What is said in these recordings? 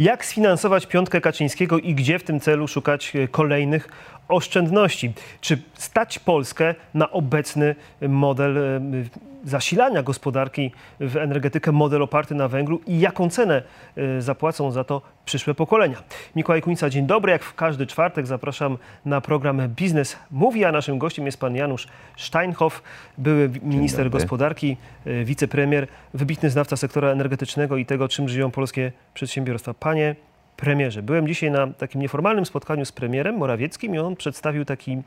Jak sfinansować piątkę Kaczyńskiego i gdzie w tym celu szukać e, kolejnych oszczędności? Czy stać Polskę na obecny model e, zasilania gospodarki w energetykę, model oparty na węglu i jaką cenę e, zapłacą za to przyszłe pokolenia? Mikołaj Kunica, dzień dobry. Jak w każdy czwartek zapraszam na program Biznes Mówi, a naszym gościem jest pan Janusz Steinhoff, były minister gospodarki, wicepremier, wybitny znawca sektora energetycznego i tego, czym żyją polskie przedsiębiorstwa. Panie premierze. Byłem dzisiaj na takim nieformalnym spotkaniu z premierem Morawieckim i on przedstawił taki,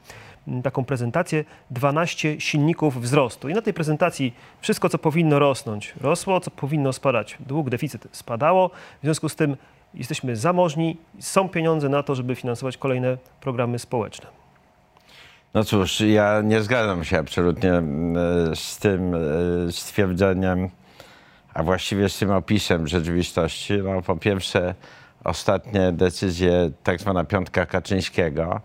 taką prezentację 12 silników wzrostu. I na tej prezentacji wszystko, co powinno rosnąć, rosło, co powinno spadać. Dług, deficyt spadało. W związku z tym jesteśmy zamożni, są pieniądze na to, żeby finansować kolejne programy społeczne. No cóż, ja nie zgadzam się absolutnie z tym stwierdzeniem, a właściwie z tym opisem rzeczywistości. No, po pierwsze, ostatnie decyzje, tak zwana piątka Kaczyńskiego,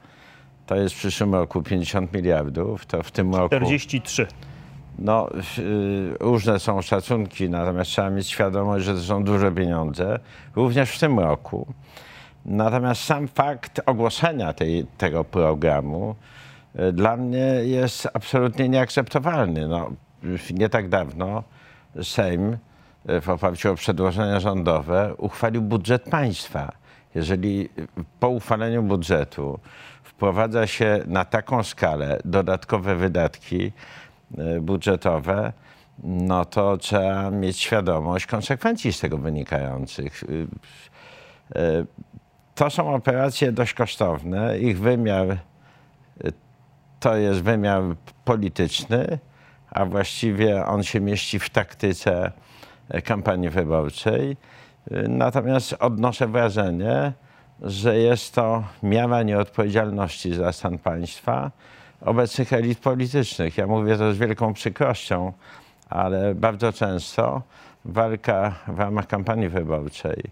to jest w przyszłym roku 50 miliardów, to w tym roku... 43. No, yy, różne są szacunki, natomiast trzeba mieć świadomość, że to są duże pieniądze, również w tym roku. Natomiast sam fakt ogłoszenia tej, tego programu yy, dla mnie jest absolutnie nieakceptowalny. No, nie tak dawno Sejm w oparciu o przedłożenia rządowe uchwalił budżet państwa. Jeżeli po uchwaleniu budżetu wprowadza się na taką skalę dodatkowe wydatki e, budżetowe, no to trzeba mieć świadomość konsekwencji z tego wynikających. E, e, to są operacje dość kosztowne. Ich wymiar to jest wymiar polityczny, a właściwie on się mieści w taktyce kampanii wyborczej. Natomiast odnoszę wrażenie, że jest to miara nieodpowiedzialności za stan państwa obecnych elit politycznych. Ja mówię to z wielką przykrością, ale bardzo często walka w ramach kampanii wyborczej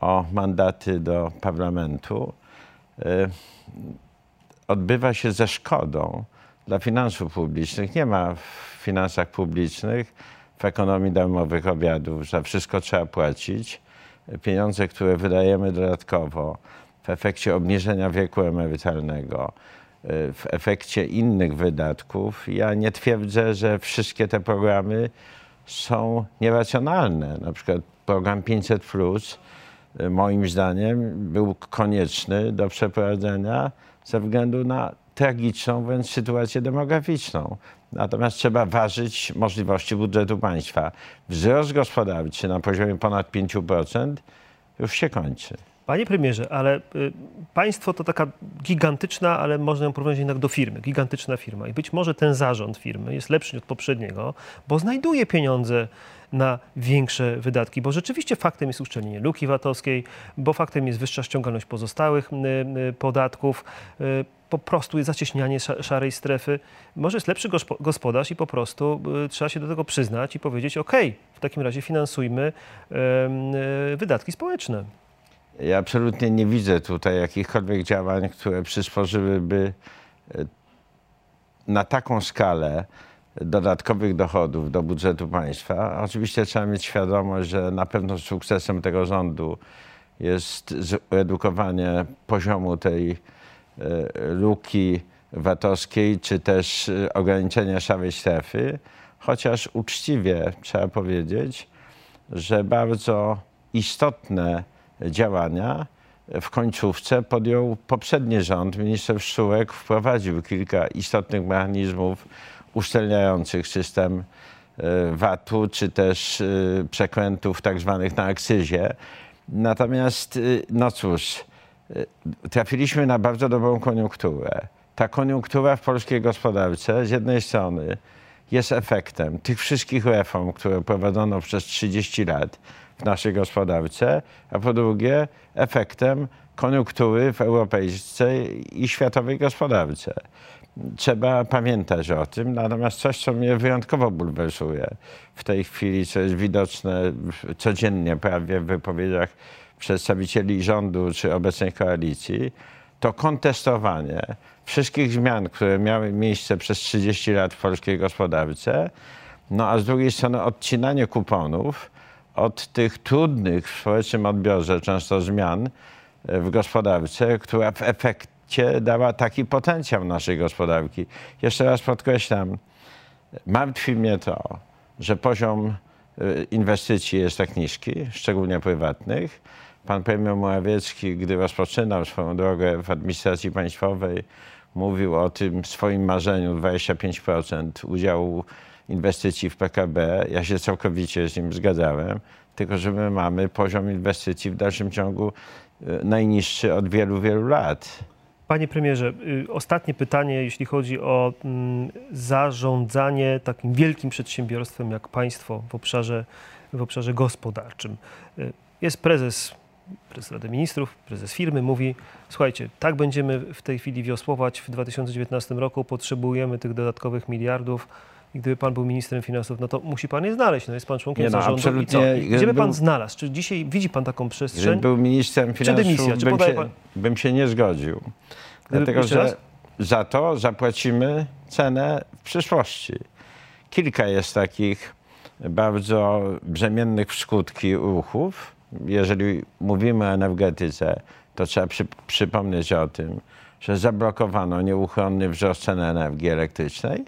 o mandaty do parlamentu y, odbywa się ze szkodą dla finansów publicznych. Nie ma w finansach publicznych ekonomii darmowych obiadów, za wszystko trzeba płacić. Pieniądze, które wydajemy dodatkowo w efekcie obniżenia wieku emerytalnego, w efekcie innych wydatków, ja nie twierdzę, że wszystkie te programy są nieracjonalne. Na przykład program 500 Plus moim zdaniem był konieczny do przeprowadzenia ze względu na tragiczną wręcz sytuację demograficzną. Natomiast trzeba ważyć możliwości budżetu państwa. Wzrost gospodarczy na poziomie ponad 5% już się kończy. Panie premierze, ale y, państwo to taka gigantyczna, ale można ją porównać jednak do firmy, gigantyczna firma. I być może ten zarząd firmy jest lepszy od poprzedniego, bo znajduje pieniądze na większe wydatki, bo rzeczywiście faktem jest uszczelnienie luki VAT-owskiej, bo faktem jest wyższa ściągalność pozostałych y, y, podatków, y, po prostu jest zacieśnianie szarej strefy. Może jest lepszy gospodarz i po prostu trzeba się do tego przyznać i powiedzieć, ok, w takim razie finansujmy wydatki społeczne. Ja absolutnie nie widzę tutaj jakichkolwiek działań, które przysporzyłyby na taką skalę dodatkowych dochodów do budżetu państwa. Oczywiście trzeba mieć świadomość, że na pewno sukcesem tego rządu jest zredukowanie poziomu tej e, luki VAT-owskiej, czy też e, ograniczenie szarej strefy, chociaż uczciwie trzeba powiedzieć, że bardzo istotne działania w końcówce podjął poprzedni rząd. Minister Szczurek wprowadził kilka istotnych mechanizmów uszczelniających system e, VAT-u, czy też e, przekrętów tak zwanych na akcyzie. Natomiast, e, no cóż, trafiliśmy na bardzo dobrą koniunkturę. Ta koniunktura w polskiej gospodarce z jednej strony jest efektem tych wszystkich reform, które prowadzono przez 30 lat w naszej gospodarce, a po drugie efektem koniunktury w europejskiej i światowej gospodarce trzeba pamiętać o tym. Natomiast coś, co mnie wyjątkowo bulwersuje w tej chwili, co jest widoczne codziennie prawie w wypowiedziach przedstawicieli rządu czy obecnej koalicji, to kontestowanie wszystkich zmian, które miały miejsce przez 30 lat w polskiej gospodarce, no a z drugiej strony odcinanie kuponów od tych trudnych w społecznym odbiorze często zmian e, w gospodarce, która w efekcie dała taki potencjał naszej gospodarki. Jeszcze raz podkreślam, martwi mnie to, że poziom y, inwestycji jest tak niski, szczególnie prywatnych. Pan premier Morawiecki, gdy rozpoczynał swoją drogę w administracji państwowej, mówił o tym swoim marzeniu 25% udziału inwestycji w PKB. Ja się całkowicie z nim zgadzałem, tylko że my mamy poziom inwestycji w dalszym ciągu y, najniższy od wielu, wielu lat. Panie premierze, y, ostatnie pytanie, jeśli chodzi o mm, zarządzanie takim wielkim przedsiębiorstwem jak państwo w obszarze, w obszarze gospodarczym. Y, Jest prezes, prezes Rady Ministrów, prezes firmy, mówi, słuchajcie, tak będziemy w tej chwili wiosłować w 2019 roku, potrzebujemy tych dodatkowych miliardów. I gdyby pan był ministrem finansów, no to musi pan je znaleźć. No jest pan członkiem Nie no, zarządu. I co? absolutnie. I Gdzie by pan Był- znalazł? Czy dzisiaj widzi pan taką przestrzeń? Gdybym był ministrem finansów, dymisja? Czy bym, się, pan- bym się nie zgodził. Dlatego, że raz? za to zapłacimy cenę w przyszłości. Kilka jest takich bardzo brzemiennych w skutki ruchów. Jeżeli mówimy o energetyce, to trzeba przy, przypomnieć o tym, że zablokowano nieuchronny wzrost ceny energii elektrycznej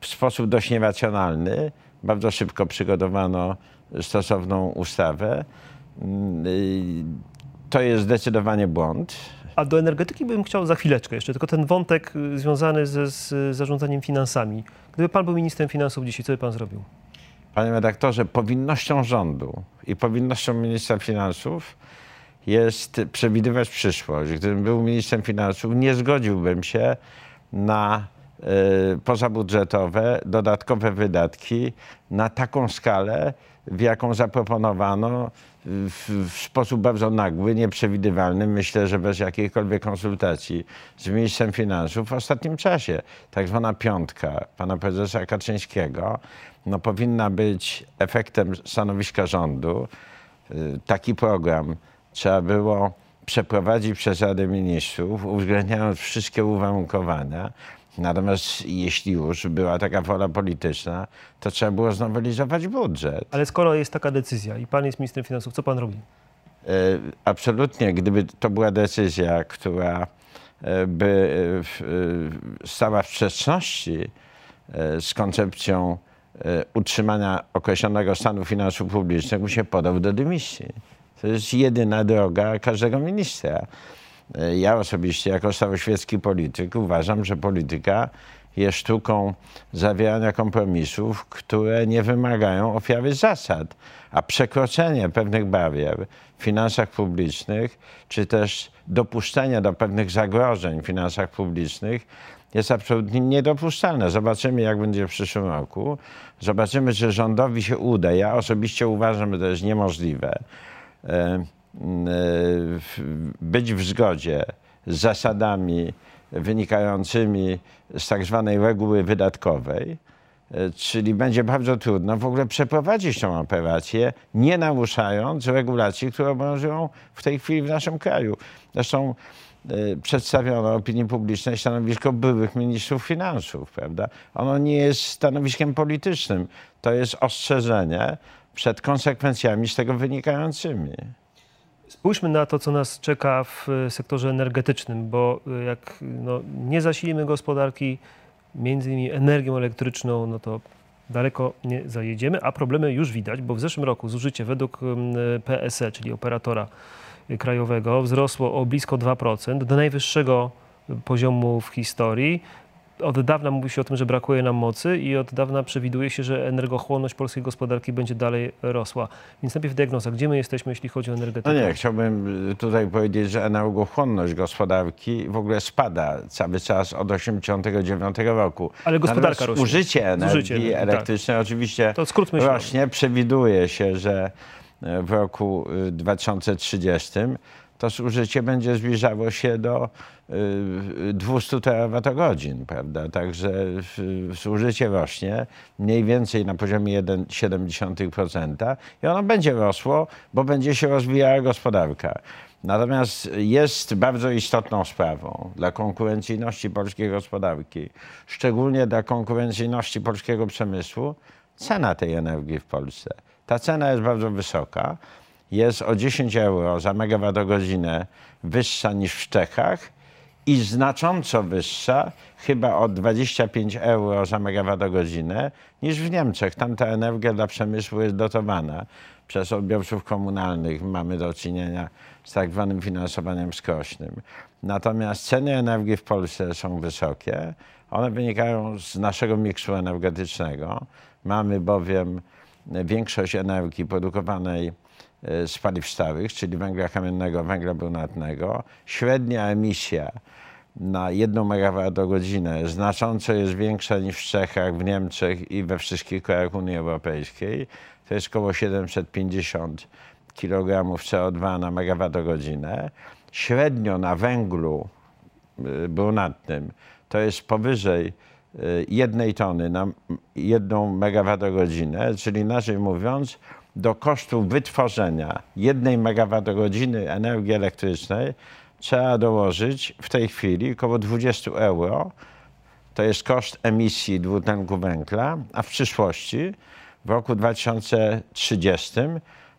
w sposób dość nieracjonalny. Bardzo szybko przygotowano stosowną ustawę. Mm, y, To jest zdecydowanie błąd. A do energetyki bym chciał za chwileczkę jeszcze, tylko ten wątek y, związany ze, z zarządzaniem finansami. Gdyby pan był ministrem finansów dzisiaj, co by pan zrobił? Panie redaktorze, powinnością rządu i powinnością ministra finansów jest przewidywać przyszłość. Gdybym był ministrem finansów, nie zgodziłbym się na pozabudżetowe, dodatkowe wydatki na taką skalę, w jaką zaproponowano w, w sposób bardzo nagły, nieprzewidywalny, myślę, że bez jakiejkolwiek konsultacji z ministrem finansów w ostatnim czasie. Tak zwana piątka pana prezesa Kaczyńskiego no, powinna być efektem stanowiska rządu. Y, Taki program trzeba było przeprowadzić przez Radę Ministrów, uwzględniając wszystkie uwarunkowania. Natomiast jeśli już była taka wola polityczna, to trzeba było znowelizować budżet. Ale skoro jest taka decyzja i pan jest ministrem finansów, co pan robi? E, Absolutnie, gdyby to była decyzja, która e, by e, stała w sprzeczności z koncepcją utrzymania określonego stanu finansów publicznych, by się podał do dymisji. To jest jedyna droga każdego ministra. E, Ja osobiście, jako staroświecki polityk, uważam, że polityka jest sztuką zawierania kompromisów, które nie wymagają ofiary zasad, a przekroczenie pewnych barier w finansach publicznych, czy też dopuszczenie do pewnych zagrożeń w finansach publicznych jest absolutnie niedopuszczalne. Zobaczymy, jak będzie w przyszłym roku. Zobaczymy, czy rządowi się uda. Ja osobiście uważam, że to jest niemożliwe. E, m, e, być w zgodzie z zasadami wynikającymi z tak zwanej reguły wydatkowej, e, czyli będzie bardzo trudno w ogóle przeprowadzić tą operację, nie naruszając regulacji, które obowiązują w tej chwili w naszym kraju. Zresztą e, przedstawiono opinii publicznej stanowisko byłych ministrów finansów, prawda? Ono nie jest stanowiskiem politycznym, to jest ostrzeżenie przed konsekwencjami z tego wynikającymi. Spójrzmy na to, co nas czeka w e, sektorze energetycznym, bo e, jak no, nie zasilimy gospodarki między innymi energią elektryczną, no to daleko nie zajedziemy, a problemy już widać, bo w zeszłym roku zużycie według PSE, czyli operatora y, krajowego, wzrosło o blisko 2%, do najwyższego poziomu w historii. Od dawna mówi się o tym, że brakuje nam mocy i od dawna przewiduje się, że energochłonność polskiej gospodarki będzie dalej rosła. Więc najpierw diagnoza, gdzie my jesteśmy, jeśli chodzi o No energetykę? nie, chciałbym y, tutaj powiedzieć, że energochłonność gospodarki w ogóle spada cały czas od 1989 roku. Ale gospodarka rośnie. Użycie energii Zużycie tak. elektrycznej oczywiście To skrót myślowy. rośnie. Przewiduje się, że e, w roku y, 2030 to zużycie będzie zbliżało się do y, 200 terawatogodzin, prawda? Także y, zużycie rośnie mniej więcej na poziomie 1,7% i ono będzie rosło, bo będzie się rozwijała gospodarka. Natomiast jest bardzo istotną sprawą dla konkurencyjności polskiej gospodarki, szczególnie dla konkurencyjności polskiego przemysłu, cena tej energii w Polsce. Ta cena jest bardzo wysoka. Jest o 10 euro za megawattogodzinę wyższa niż w Czechach i znacząco wyższa, chyba o 25 euro za megawattogodzinę, niż w Niemczech. Tam ta energia dla przemysłu jest dotowana przez odbiorców komunalnych. Mamy do czynienia z tak zwanym finansowaniem skrośnym. Natomiast ceny energii w Polsce są wysokie. One wynikają z naszego miksu energetycznego. Mamy bowiem większość energii produkowanej z paliw stałych, czyli węgla kamiennego, węgla brunatnego. Średnia emisja na 1 MWh znacząco jest większa niż w Czechach, w Niemczech i we wszystkich krajach Unii Europejskiej. To jest około 750 kg CO2 na megawattogodzinę. Średnio na węglu y, brunatnym to jest powyżej y, jednej tony na jedną megawattogodzinę, czyli inaczej mówiąc, do kosztu wytworzenia jednej megawattogodziny energii elektrycznej trzeba dołożyć w tej chwili około 20 euro. To jest koszt emisji dwutlenku węgla, a w przyszłości, w roku 2030,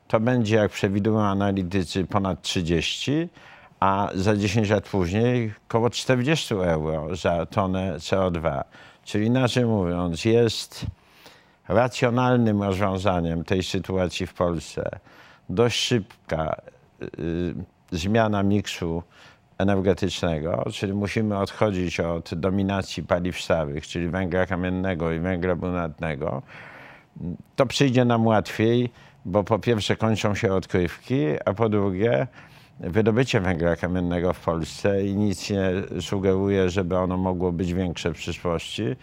to będzie, jak przewidują analitycy, ponad 30, a za 10 lat później około 40 euro za tonę CO2. Czyli inaczej mówiąc, jest racjonalnym rozwiązaniem tej sytuacji w Polsce dość szybka y, zmiana miksu energetycznego, czyli musimy odchodzić od dominacji paliw stałych, czyli węgla kamiennego i węgla brunatnego, to przyjdzie nam łatwiej, bo po pierwsze kończą się odkrywki, a po drugie wydobycie węgla kamiennego w Polsce i nic nie sugeruje, żeby ono mogło być większe w przyszłości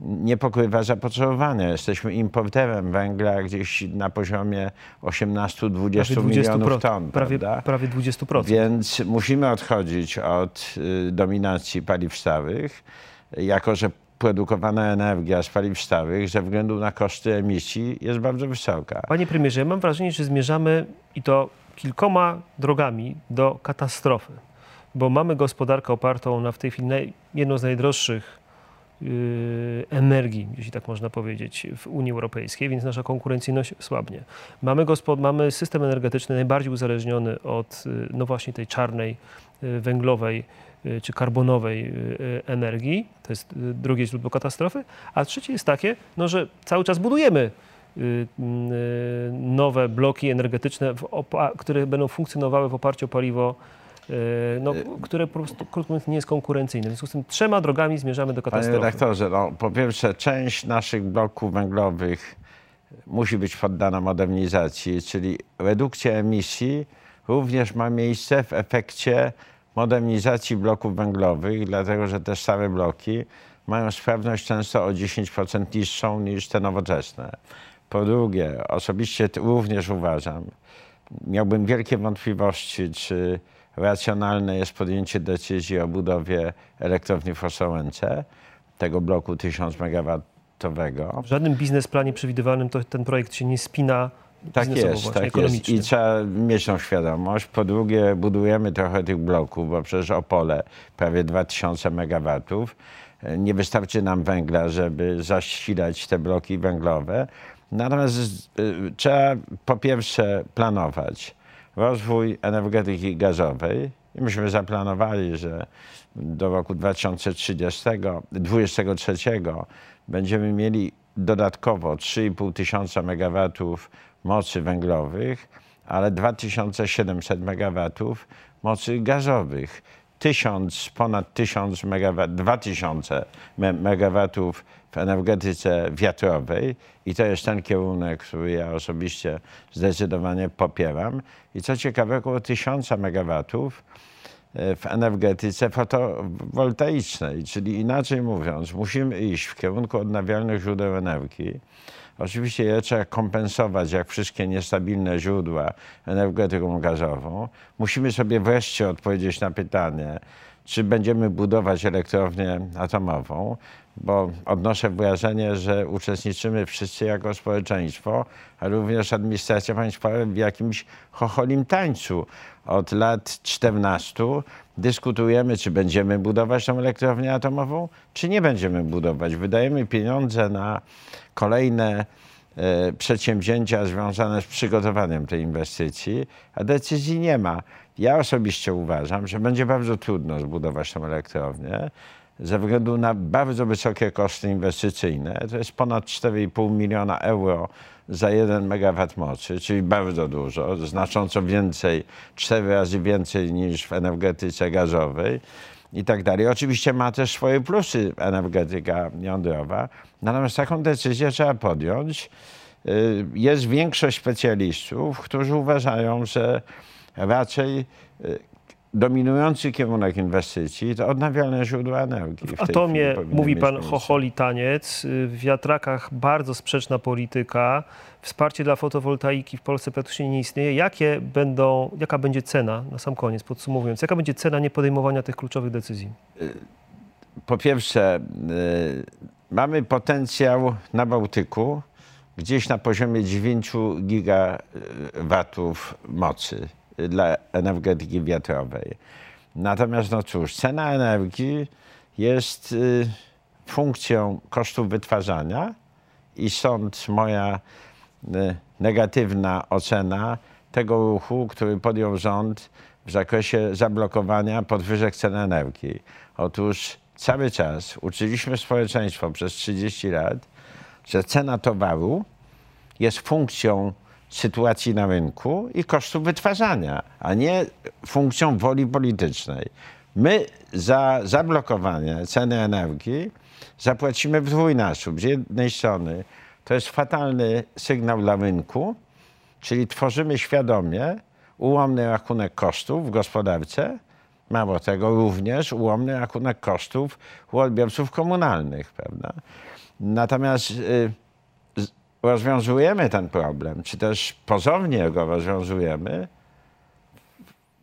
nie pokrywa zapotrzebowania. Jesteśmy importerem węgla gdzieś na poziomie 18-20 milionów ton. Prawie, prawie 20%. Więc musimy odchodzić od y, dominacji paliw stałych, jako że produkowana energia z paliw stałych ze względu na koszty emisji jest bardzo wysoka. Panie premierze, ja mam wrażenie, że zmierzamy i to kilkoma drogami do katastrofy, bo mamy gospodarkę opartą na w tej chwili jedną z najdroższych energii, jeśli tak można powiedzieć, w Unii Europejskiej, więc nasza konkurencyjność słabnie. Mamy, mamy system energetyczny najbardziej uzależniony od y, no właśnie tej czarnej, y, węglowej czy karbonowej energii. To jest drugie źródło katastrofy. A trzecie jest takie, no, że cały czas budujemy nowe bloki energetyczne, które będą funkcjonowały w oparciu o paliwo no, które po prostu, krótko mówiąc, nie jest konkurencyjne. W związku z tym trzema drogami zmierzamy do katastrofy. Panie redaktorze, no, po pierwsze część naszych bloków węglowych musi być poddana modernizacji, czyli redukcja emisji również ma miejsce w efekcie modernizacji bloków węglowych, dlatego że te stare bloki mają sprawność często o 10% niższą niż te nowoczesne. Po drugie, osobiście również uważam, miałbym wielkie wątpliwości, czy racjonalne jest podjęcie decyzji o budowie elektrowni w Ostrołęce, tego bloku 1000 megawatowego. W żadnym biznesplanie przewidywanym to ten projekt się nie spina tak jest, tak jest. I trzeba mieć tą świadomość. Po drugie, budujemy trochę tych bloków, bo przecież Opole prawie 2000 megawatów. Nie wystarczy nam węgla, żeby zasilać te bloki węglowe. Natomiast y, trzeba po pierwsze planować rozwój energetyki gazowej. I myśmy zaplanowali, że do roku 2023 będziemy mieli dodatkowo 3,5 tysiąca megawatów mocy węglowych, ale 2700 megawatów mocy gazowych. 1000, ponad 1000 megawat, 2000 megawatów w energetyce wiatrowej i to jest ten kierunek, który ja osobiście zdecydowanie popieram. I co ciekawe, około 1000 megawatów e, w energetyce fotowoltaicznej, czyli inaczej mówiąc, musimy iść w kierunku odnawialnych źródeł energii. Oczywiście je trzeba kompensować, jak wszystkie niestabilne źródła, energetyką gazową. Musimy sobie wreszcie odpowiedzieć na pytanie, czy będziemy budować elektrownię atomową, bo odnoszę wrażenie, że uczestniczymy wszyscy jako społeczeństwo, a również administracja państwowa w jakimś chocholim tańcu. Od lat 14 dyskutujemy, czy będziemy budować tą elektrownię atomową, czy nie będziemy budować. Wydajemy pieniądze na kolejne e, przedsięwzięcia związane z przygotowaniem tej inwestycji, a decyzji nie ma. Ja osobiście uważam, że będzie bardzo trudno zbudować tę elektrownię ze względu na bardzo wysokie koszty inwestycyjne. To jest ponad 4,5 miliona euro za 1 megawat mocy, czyli bardzo dużo, znacząco więcej, cztery razy więcej niż w energetyce gazowej i tak dalej. Oczywiście ma też swoje plusy energetyka jądrowa, natomiast taką decyzję trzeba podjąć. Y, Jest większość specjalistów, którzy uważają, że raczej y, dominujący kierunek inwestycji to odnawialne źródła energii. W tej atomie mówi pan chocholi taniec, y, w wiatrakach bardzo sprzeczna polityka, wsparcie dla fotowoltaiki w Polsce praktycznie nie istnieje. Jakie będą, jaka będzie cena, na sam koniec podsumowując, jaka będzie cena niepodejmowania tych kluczowych decyzji? po pierwsze, y, mamy potencjał na Bałtyku gdzieś na poziomie 9 gigawatów mocy y, dla energetyki wiatrowej. Natomiast, no cóż, cena energii jest y, funkcją kosztów wytwarzania i stąd moja y, negatywna ocena tego ruchu, który podjął rząd w zakresie zablokowania podwyżek cen energii. Otóż cały czas uczyliśmy społeczeństwo przez 30 lat, że cena towaru jest funkcją sytuacji na rynku i kosztów wytwarzania, a nie funkcją woli politycznej. My za zablokowanie ceny energii zapłacimy w dwójnasób. Z jednej strony to jest fatalny sygnał dla rynku, czyli tworzymy świadomie ułomny rachunek kosztów w gospodarce, mało tego, również ułomny rachunek kosztów u odbiorców komunalnych, prawda? Natomiast y, rozwiązujemy ten problem, czy też pozornie go rozwiązujemy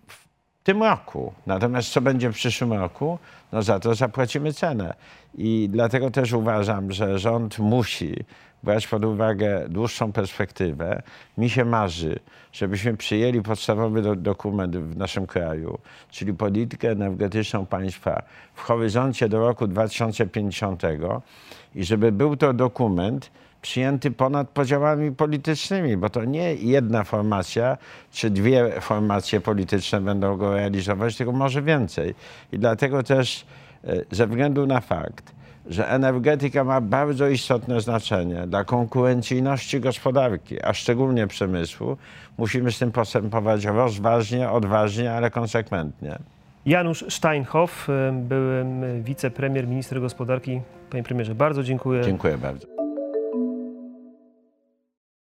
w tym roku. Natomiast co będzie w przyszłym roku, no za to zapłacimy cenę. I dlatego też uważam, że rząd musi brać pod uwagę dłuższą perspektywę. Mi się marzy, żebyśmy przyjęli podstawowy do, dokument w naszym kraju, czyli politykę energetyczną państwa w horyzoncie do roku 2050 i żeby był to dokument, przyjęty ponad podziałami politycznymi, bo to nie jedna formacja czy dwie formacje polityczne będą go realizować, tylko może więcej. I dlatego też e, ze względu na fakt, że energetyka ma bardzo istotne znaczenie dla konkurencyjności gospodarki, a szczególnie przemysłu, musimy z tym postępować rozważnie, odważnie, ale konsekwentnie. Janusz Steinhoff, y, były wicepremier, minister gospodarki. Panie premierze, bardzo dziękuję. Dziękuję bardzo.